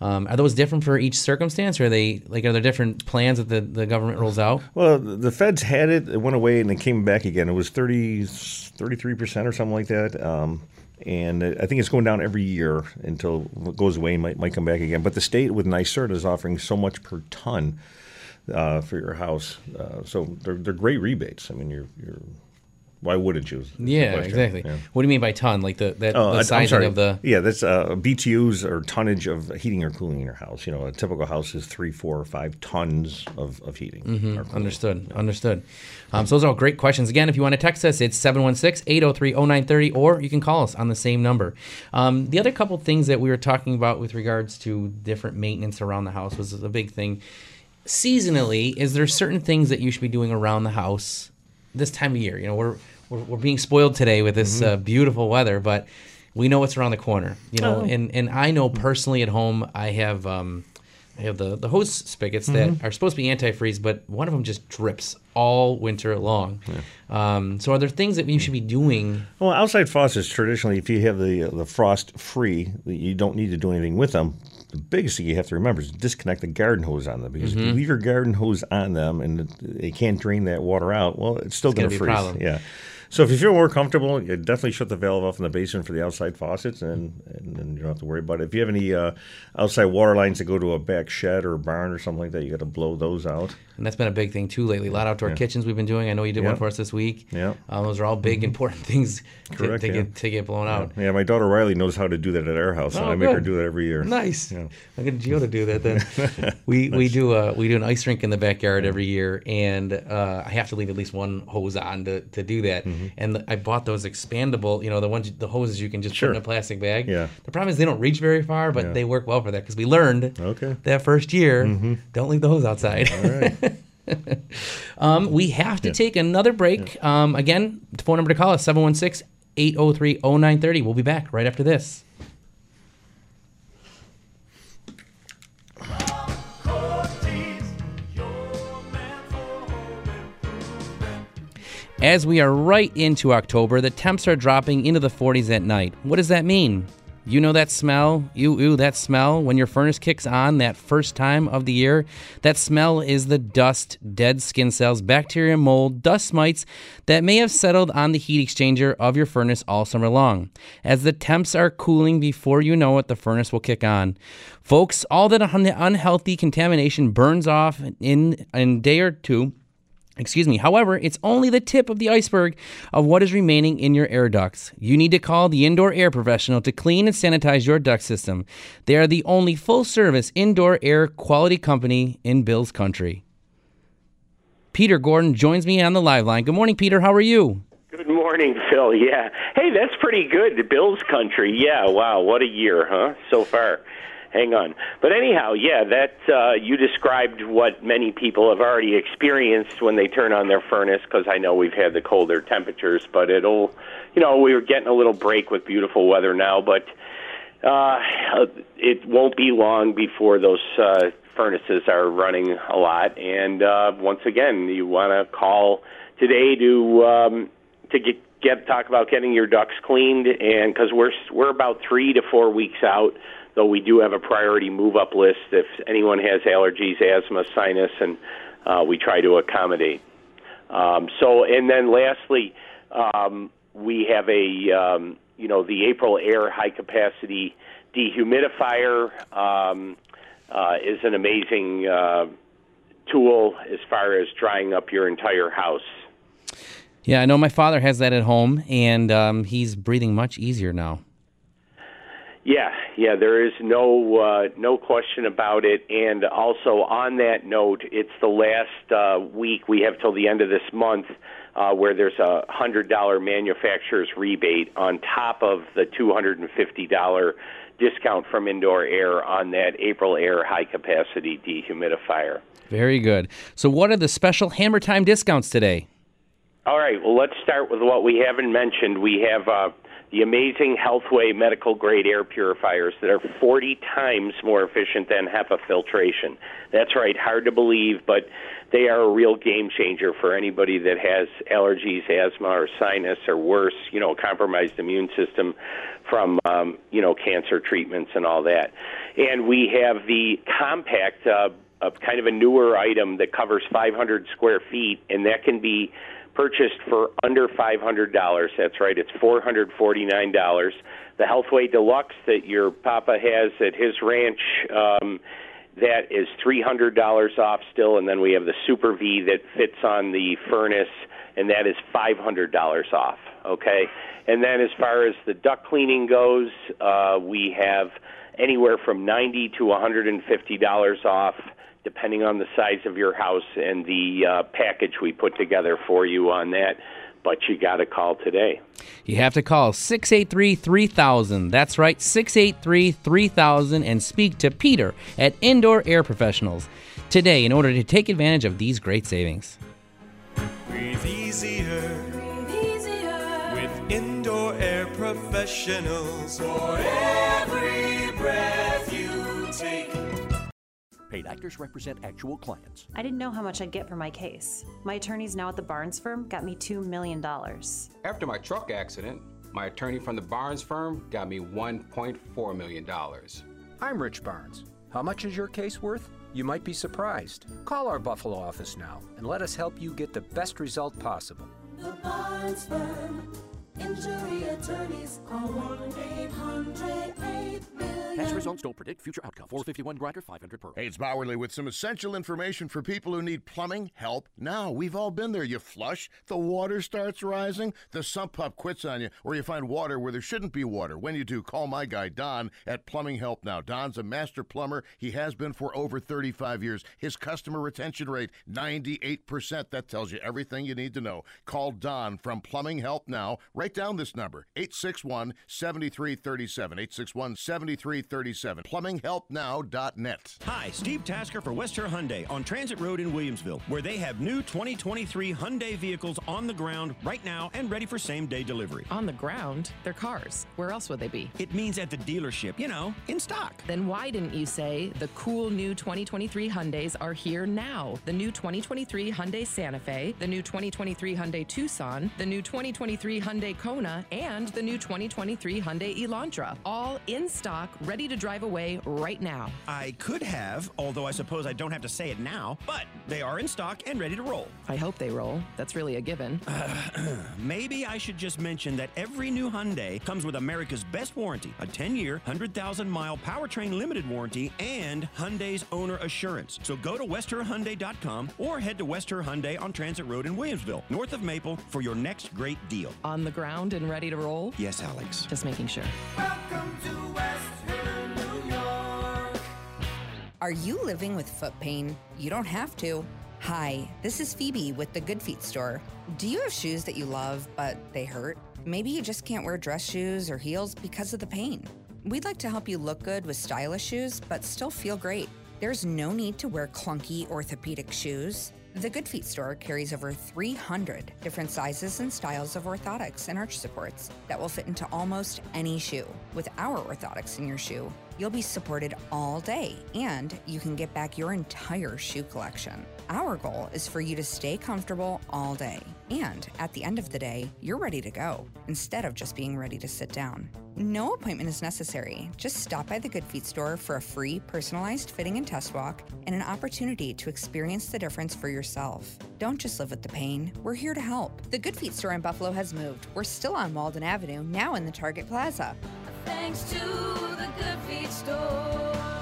Um, are those different for each circumstance, or are they like are there different plans that the, the government rolls out? Well, the feds had it. It went away and it came back again. It was 30, 33% or something like that. Um, and I think it's going down every year until it goes away and might, might come back again. But the state with NYSERDA is offering so much per ton uh, for your house. Uh, so they're, they're great rebates. I mean, you're, you're why wouldn't you? Yeah, exactly. Yeah. What do you mean by ton? Like the that I- the I'm sizing sorry. of the yeah, that's uh, BTUs or tonnage of heating or cooling in your house. You know, a typical house is three, four, or five tons of, of heating. Mhm. Understood. Understood. Um, so those are all great questions. Again, if you want to text us, it's 716-803-0930, or you can call us on the same number. Um, the other couple things that we were talking about with regards to different maintenance around the house was a big thing. seasonally, is there certain things that you should be doing around the house this time of year? You know, we're we're, we're being spoiled today with this Mm-hmm. uh, beautiful weather, but we know what's around the corner. You know, Oh. and and I know personally at home, I have um, I have the the hose spigots that Mhm. are supposed to be antifreeze, but one of them just drips all winter long. Um, so, are there things that you should be doing? Well, outside faucets traditionally, if you have the the frost free, you don't need to do anything with them. The biggest thing you have to remember is disconnect the garden hose on them because if you Mhm. leave your garden hose on them and they can't drain that water out, well, it's still going gonna to a freeze. problem. Yeah. So if you feel more comfortable, you definitely shut the valve off in the basement for the outside faucets, and and, and you don't have to worry about it. If you have any uh, outside water lines that go to a back shed or a barn or something like that, you got to blow those out. And that's been a big thing too lately. A lot of outdoor Yeah. kitchens we've been doing. I know you did one for us this week. Yeah. Um, those are all big, important things to, Correct, to yeah. get to get blown out. Yeah, my daughter Riley knows how to do that at our house, and Oh, I make her do that every year. Nice. Yeah. I'll get Gio to do that then. we we do a we do an ice rink in the backyard every year, and uh, I have to leave at least one hose on to, to do that. Mm-hmm. And I bought those expandable, you know, the ones the hoses you can just Sure. put in a plastic bag. Yeah. The problem is they don't reach very far, but Yeah. they work well for that because we learned Okay. that first year Mhm. don't leave the hose outside. All right. um, we have to take another break. Um, again, the phone number to call is 716 803 0930. We'll be back right after this. As we are right into October, the temps are dropping into the 40s at night. What does that mean? You know that smell? Ew, ew, that smell when your furnace kicks on that first time of the year? That smell is the dust, dead skin cells, bacteria, mold, dust mites that may have settled on the heat exchanger of your furnace all summer long. As the temps are cooling before you know it, the furnace will kick on. Folks, all that un- unhealthy contamination burns off in, in a day or two. Excuse me. However, it's only the tip of the iceberg of what is remaining in your air ducts. You need to call the indoor air professional to clean and sanitize your duct system. They are the only full service indoor air quality company in Bill's country. Peter Gordon joins me on the live line. Good morning, Peter. How are you? Good morning, Phil. Yeah. Hey, that's pretty good. Bills country. Yeah. Wow. What a year, huh? So far. Hang on. But anyhow, yeah, that uh, you described what many people have already experienced when they turn on their furnace. Because I know we've had the colder temperatures, but it'll, you know, we were getting a little break with beautiful weather now, but uh, it won't be long before those uh, furnaces are running a lot. And uh, once again, you want to call today to um, to get get talk about getting your ducts cleaned, and because we're we're about three to four weeks out. Though we do have a priority move up list if anyone has allergies, asthma, sinus, and uh, we try to accommodate. Um, so, and then lastly, um, we have a um, you know the Aprilaire high capacity dehumidifier um, uh, is an amazing uh, tool as far as drying up your entire house. Yeah, I know my father has that at home, and um, he's breathing much easier now. Yeah, yeah, there is no uh, no question about it. And also on that note, it's the last uh, week we have till the end of this month uh, where there's a hundred dollar manufacturer's rebate on top of the two hundred and fifty dollar discount from Indoor Air on that Aprilaire high capacity dehumidifier. Very good. So, what are the special Hammer Time discounts today? All right. Well, let's start with what we haven't mentioned. We have uh, the amazing Healthway medical grade air purifiers that are 40 times more efficient than HEPA filtration. That's right. Hard to believe, but they are a real game changer for anybody that has allergies, asthma, or sinus, or worse, you know, compromised immune system from, um, you know, cancer treatments and all that. And we have the compact. Uh, a kind of a newer item that covers 500 square feet, and that can be purchased for under $500. That's right, it's $449. The Healthway Deluxe that your papa has at his ranch, um, that is $300 off still, and then we have the Super V that fits on the furnace, and that is $500 off. Okay, and then as far as the duct cleaning goes, uh, we have anywhere from 90 to $150 off depending on the size of your house and the uh, package we put together for you on that. But you got to call today. You have to call 683 3000. That's right, 683 3000 and speak to Peter at Indoor Air Professionals. today in order to take advantage of these great savings. Breathe easier. With indoor air professionals. For every breath you take. Paid actors represent actual clients. I didn't know how much I'd get for my case. My attorneys now at the Barnes firm got me $2 million. After my truck accident, my attorney from the Barnes firm got me $1.4 million. I'm Rich Barnes. How much is your case worth? You might be surprised. Call our Buffalo office now and let us help you get the best result possible. The Barnes Firm. Injury attorneys call 1 800 8 million. Past results don't predict future outcome. 451 grinder 500 per. Hey, it's Bauerle with some essential information for people who need plumbing help now. We've all been there. You flush, the water starts rising, the sump pump quits on you, or you find water where there shouldn't be water. When you do, call my guy Don at Plumbing Help Now. Don's a master plumber. He has been for over 35 years. His customer retention rate 98%. That tells you everything you need to know. Call Don from Plumbing Help Now. Write down this number 861 7337. 861 7337. PlumbingHelpNow.net. Hi, Steve Tasker for West Herr Hyundai on Transit Road in Williamsville, where they have new 2023 Hyundai vehicles on the ground right now and ready for same day delivery. On the ground? They're cars. Where else would they be? It means at the dealership, you know, in stock. Then why didn't you say the cool new 2023 Hyundais are here now? The new 2023 Hyundai Santa Fe, the new 2023 Hyundai Tucson, the new 2023 Hyundai Kona, and the new 2023 Hyundai Elantra. All in stock, ready to drive away right now. I could have, although I suppose I don't have to say it now, but they are in stock and ready to roll. I hope they roll. That's really a given. Maybe I should just mention that every new Hyundai comes with America's best warranty, a 10-year, 100,000-mile powertrain limited warranty, and Hyundai's owner assurance. So go to westherhyundai.com or head to West Herr Hyundai on Transit Road in Williamsville, north of Maple, for your next great deal. On the ground and ready to roll? Yes, Alex. Just making sure. Welcome to West New York. Are you living with foot pain? You don't have to. Hi, this is Phoebe with the Good Feet store. Do you have shoes that you love, but they hurt? Maybe you just can't wear dress shoes or heels because of the pain. We'd like to help you look good with stylish shoes, but still feel great. There's no need to wear clunky orthopedic shoes. The Good Feet store carries over 300 different sizes and styles of orthotics and arch supports that will fit into almost any shoe. With our orthotics in your shoe, you'll be supported all day and you can get back your entire shoe collection. Our goal is for you to stay comfortable all day. And at the end of the day, you're ready to go instead of just being ready to sit down. No appointment is necessary. Just stop by the Good Feet store for a free, personalized fitting and test walk and an opportunity to experience the difference for yourself. Don't just live with the pain. We're here to help. The Good Feet store in Buffalo has moved. We're still on Walden Avenue, now in the Target Plaza. Thanks to the store.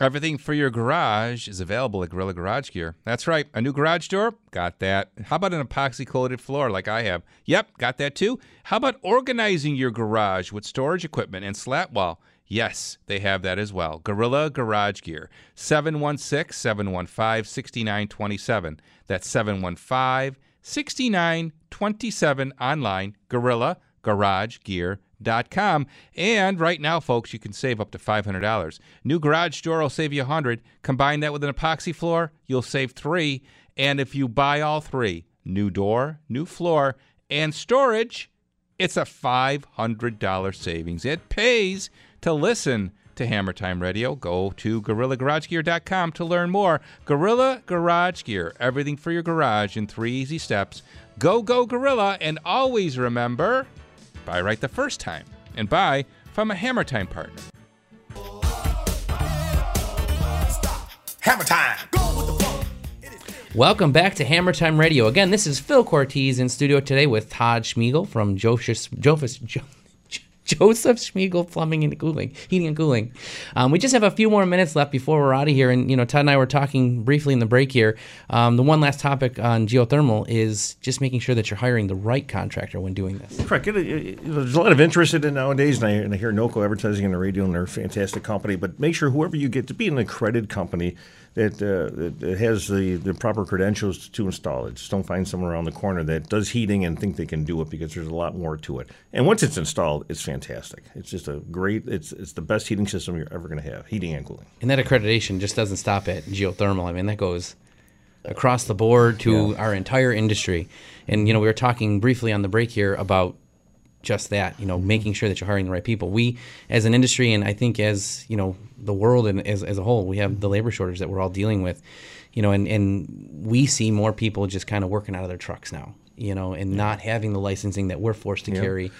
Everything for your garage is available at Gorilla Garage Gear. That's right. A new garage door? Got that. How about an epoxy coated floor like I have? Yep, got that too. How about organizing your garage with storage equipment and slat wall? Yes, they have that as well. Gorilla Garage Gear. 716 715 6927. That's 715 6927 online. Gorilla Garage Gear com. And right now, folks, you can save up to $500. New garage door will save you 100 Combine that with an epoxy floor, you'll save three. And if you buy all three, new door, new floor, and storage, it's a $500 savings. It pays to listen to Hammer Time Radio. Go to GorillaGarageGear.com to learn more. Gorilla Garage Gear, everything for your garage in three easy steps. Go, go, Gorilla, and always remember buy right the first time, and buy from a Hammer Time partner. Hammer time. Welcome back to Hammer Time Radio. Again, this is Phil Cortese in studio today with Todd Schmiegel from Joseph, Joseph, Joseph Schmiegel Plumbing and Cooling, Heating and Cooling. Um, we just have a few more minutes left before we're out of here, and you know, Todd and I were talking briefly in the break here. Um, the one last topic on geothermal is just making sure that you're hiring the right contractor when doing this. Correct. It, it, there's a lot of interest in it nowadays, and I, and I hear NOCO advertising on the radio, and they're a fantastic company. But make sure whoever you get to be an accredited company it, uh, it, it has the, the proper credentials to install it. Just don't find someone around the corner that does heating and think they can do it because there's a lot more to it. And once it's installed, it's fantastic. It's just a great. It's it's the best heating system you're ever going to have, heating and cooling. And that accreditation just doesn't stop at geothermal. I mean, that goes across the board to our entire industry. And you know, we were talking briefly on the break here about just that. You know, making sure that you're hiring the right people. We, as an industry, and I think as you know, the world and as as a whole, we have the labor shortage that we're all dealing with. You know, and and we see more people just kind of working out of their trucks now. You know, and not having the licensing that we're forced to carry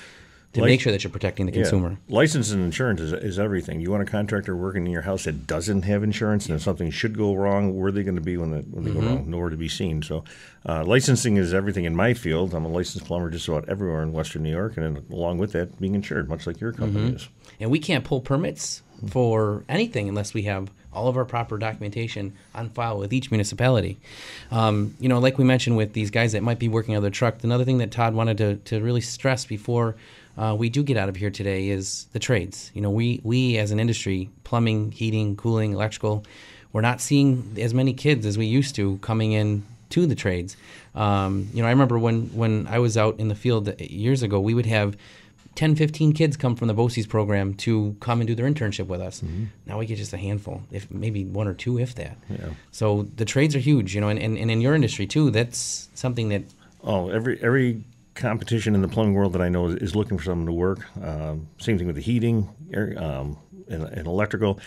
to Lic- make sure that you're protecting the Yeah. consumer. License and insurance is, is everything. You want a contractor working in your house that doesn't have insurance, and if something should go wrong, where are they going to be when, it, when they Mhm. go wrong? Nowhere to be seen. So, uh, licensing is everything in my field. I'm a licensed plumber just about everywhere in Western New York, and then along with that, being insured, much like your company Mhm. is. And we can't pull permits for anything unless we have all of our proper documentation on file with each municipality. Um, you know, like we mentioned with these guys that might be working on their truck, another thing that Todd wanted to, to really stress before uh, we do get out of here today is the trades. You know, we, we as an industry, plumbing, heating, cooling, electrical, we're not seeing as many kids as we used to coming in to the trades. Um, you know, I remember when, when I was out in the field years ago, we would have 10, 15 kids come from the BOCES program to come and do their internship with us. Now we get just a handful, if maybe one or two, if that. Yeah. So the trades are huge, you know, and, and, and in your industry too, that's something that Oh, every every competition in the plumbing world that I know is, is looking for someone to work. Um, same thing with the heating, air, um, and, and electrical.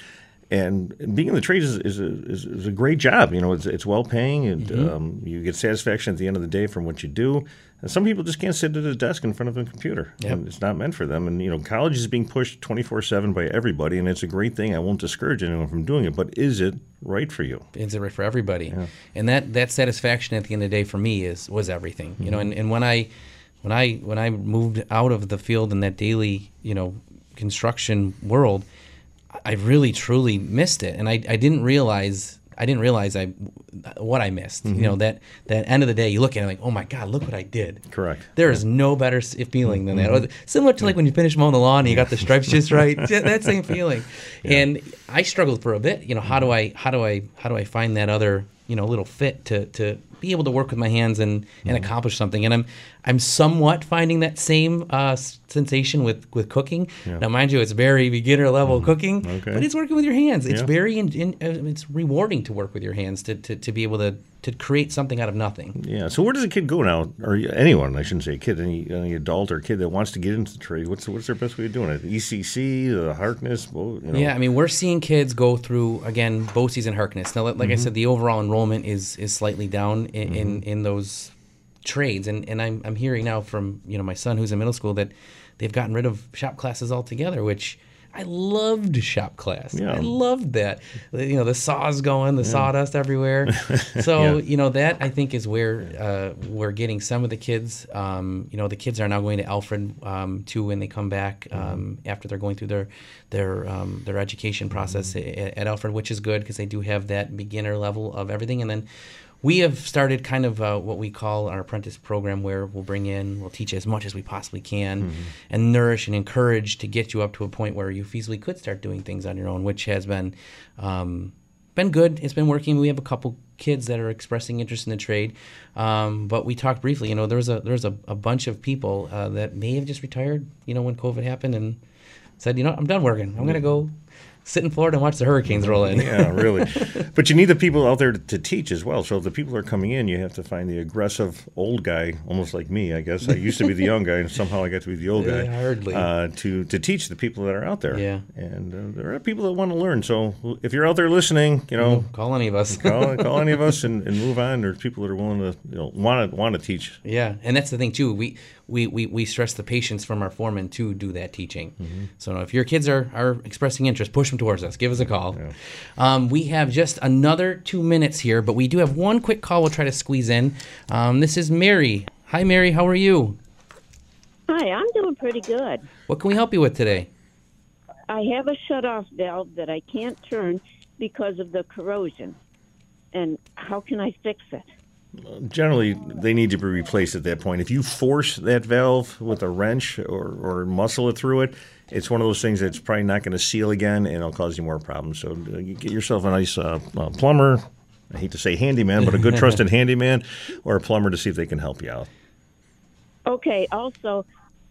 And being in the trades is, is, a, is, is a great job. You know, it's, it's well paying, and Mhm. um, you get satisfaction at the end of the day from what you do. And some people just can't sit at a desk in front of a computer. Yep. And it's not meant for them. And you know, college is being pushed twenty four seven by everybody, and it's a great thing. I won't discourage anyone from doing it, but is it right for you? is it right for everybody? And that that satisfaction at the end of the day for me is was everything. You know, and, and when I when I when I moved out of the field in that daily, you know, construction world, I really truly missed it. And I, I didn't realize I didn't realize I what I missed. Mhm. You know, that that end of the day you look at it like, oh my God, look what I did. Correct. There is no better feeling than that. Mhm. Or Similar to like when you finish mowing the lawn and you got the stripes just right. That same feeling. And I struggled for a bit. You know, how do I how do I how do I find that other you know a little fit to to be able to work with my hands and and accomplish something? And I'm I'm somewhat finding that same uh, sensation with with cooking. Yeah. Now, mind you, it's very beginner level cooking, Okay. but it's working with your hands. It's Yeah. very in, in, uh, it's rewarding to work with your hands to, to, to be able to to create something out of nothing. Yeah. So where does a kid go now, or anyone? I shouldn't say a kid, any, any adult or kid that wants to get into the trade. What's what's their best way of doing it? ECC, the Harkness. Well, you know. Yeah, I mean, we're seeing kids go through again BOCES and Harkness. Now, like I Mhm. said, the overall enrollment is is slightly down in, in, Mm-hmm. in those trades, and and I'm I'm hearing now from you know my son who's in middle school that they've gotten rid of shop classes altogether, which. I loved shop class. Yeah. I loved that. You know, the saws going, the Yeah. sawdust everywhere. So Yeah. you know that I think is where uh, we're getting some of the kids. Um, you know, the kids are now going to Alfred um, too when they come back um, after they're going through their their um, their education process at, at Alfred, which is good because they do have that beginner level of everything. And then we have started kind of uh, what we call our apprentice program, where we'll bring in, we'll teach as much as we possibly can, and nourish and encourage to get you up to a point where you feasibly could start doing things on your own, which has been um, been good. It's been working. We have a couple kids that are expressing interest in the trade, um, but we talked briefly. You know, there was a there was a, a bunch of people uh, that may have just retired. You know, when COVID happened and said, you know, I'm done working. I'm gonna go sit in Florida and watch the hurricanes roll in. yeah, really. But you need the people out there to, to teach as well. So if the people are coming in, you have to find the aggressive old guy, almost like me, I guess. I used to be the young guy, and somehow I got to be the old guy. Yeah, hardly. Uh, to to teach the people that are out there. Yeah. And uh, there are people that want to learn. So if you're out there listening, you know, call any of us. call, call any of us and, and move on. There's people that are willing to you know want to want to teach. Yeah, and that's the thing too. We we, we, we stress the patience from our foreman to do that teaching. So if your kids are, are expressing interest, push them towards us. Give us a call. Um, we have just another two minutes here, but we do have one quick call we'll try to squeeze in. Um, this is Mary. Hi, Mary. How are you? Hi, I'm doing pretty good. What can we help you with today? I have a shut-off valve that I can't turn because of the corrosion. And how can I fix it? Generally they need to be replaced at that point. If you force that valve with a wrench or, or muscle it through it, it's one of those things that's probably not going to seal again and it'll cause you more problems. So uh, get yourself a nice uh, uh, plumber. I hate to say handyman, but a good trusted handyman or a plumber to see if they can help you out. Okay. Also,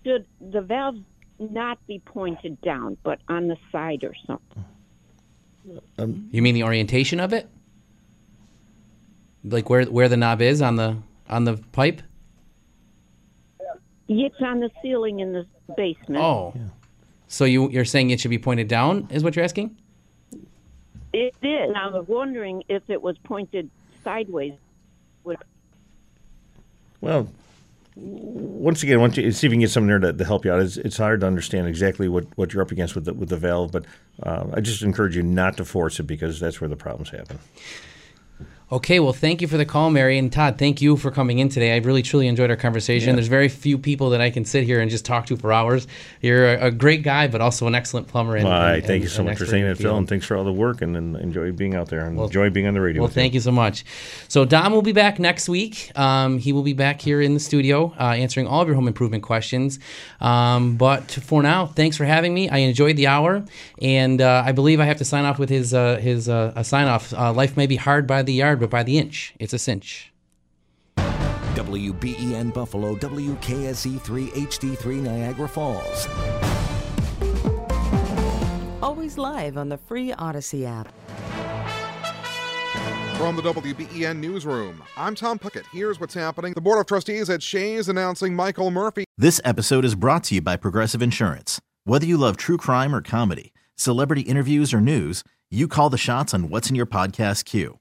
should the valves not be pointed down, but on the side or something? Um, You mean the orientation of it? Like where where the knob is on the on the pipe? It's on the ceiling in the basement. Oh. So you you're saying it should be pointed down is what you're asking? It is. And I was wondering if it was pointed sideways. Well, once again, once you see if you can get someone there to, to help you out. It's, it's hard to understand exactly what, what you're up against with the, with the valve, but uh, I just encourage you not to force it because that's where the problems happen. Okay, well, thank you for the call, Mary and Todd. Thank you for coming in today. I really truly enjoyed our conversation. Yeah. There's very few people that I can sit here and just talk to for hours. You're a, a great guy, but also an excellent plumber. And, Well, and- thank you so much for saying that, Phil, and thanks for all the work and, and enjoy being out there and enjoy being on the radio. Well, thank you so much. So Dom will be back next week. Um, he will be back here in the studio uh, answering all of your home improvement questions. Um, but for now, thanks for having me. I enjoyed the hour, and uh, I believe I have to sign off with his uh, his uh, sign off. Uh, Life may be hard by the yard, but by the inch, it's a cinch. WBEN Buffalo, WKSE 3 HD3 Niagara Falls. Always live on the free Audacy app. From the WBEN Newsroom, I'm Tom Puckett. Here's what's happening. The Board of Trustees at Shea's announcing Michael Murphy. This episode is brought to you by Progressive Insurance. Whether you love true crime or comedy, celebrity interviews or news, you call the shots on what's in your podcast queue.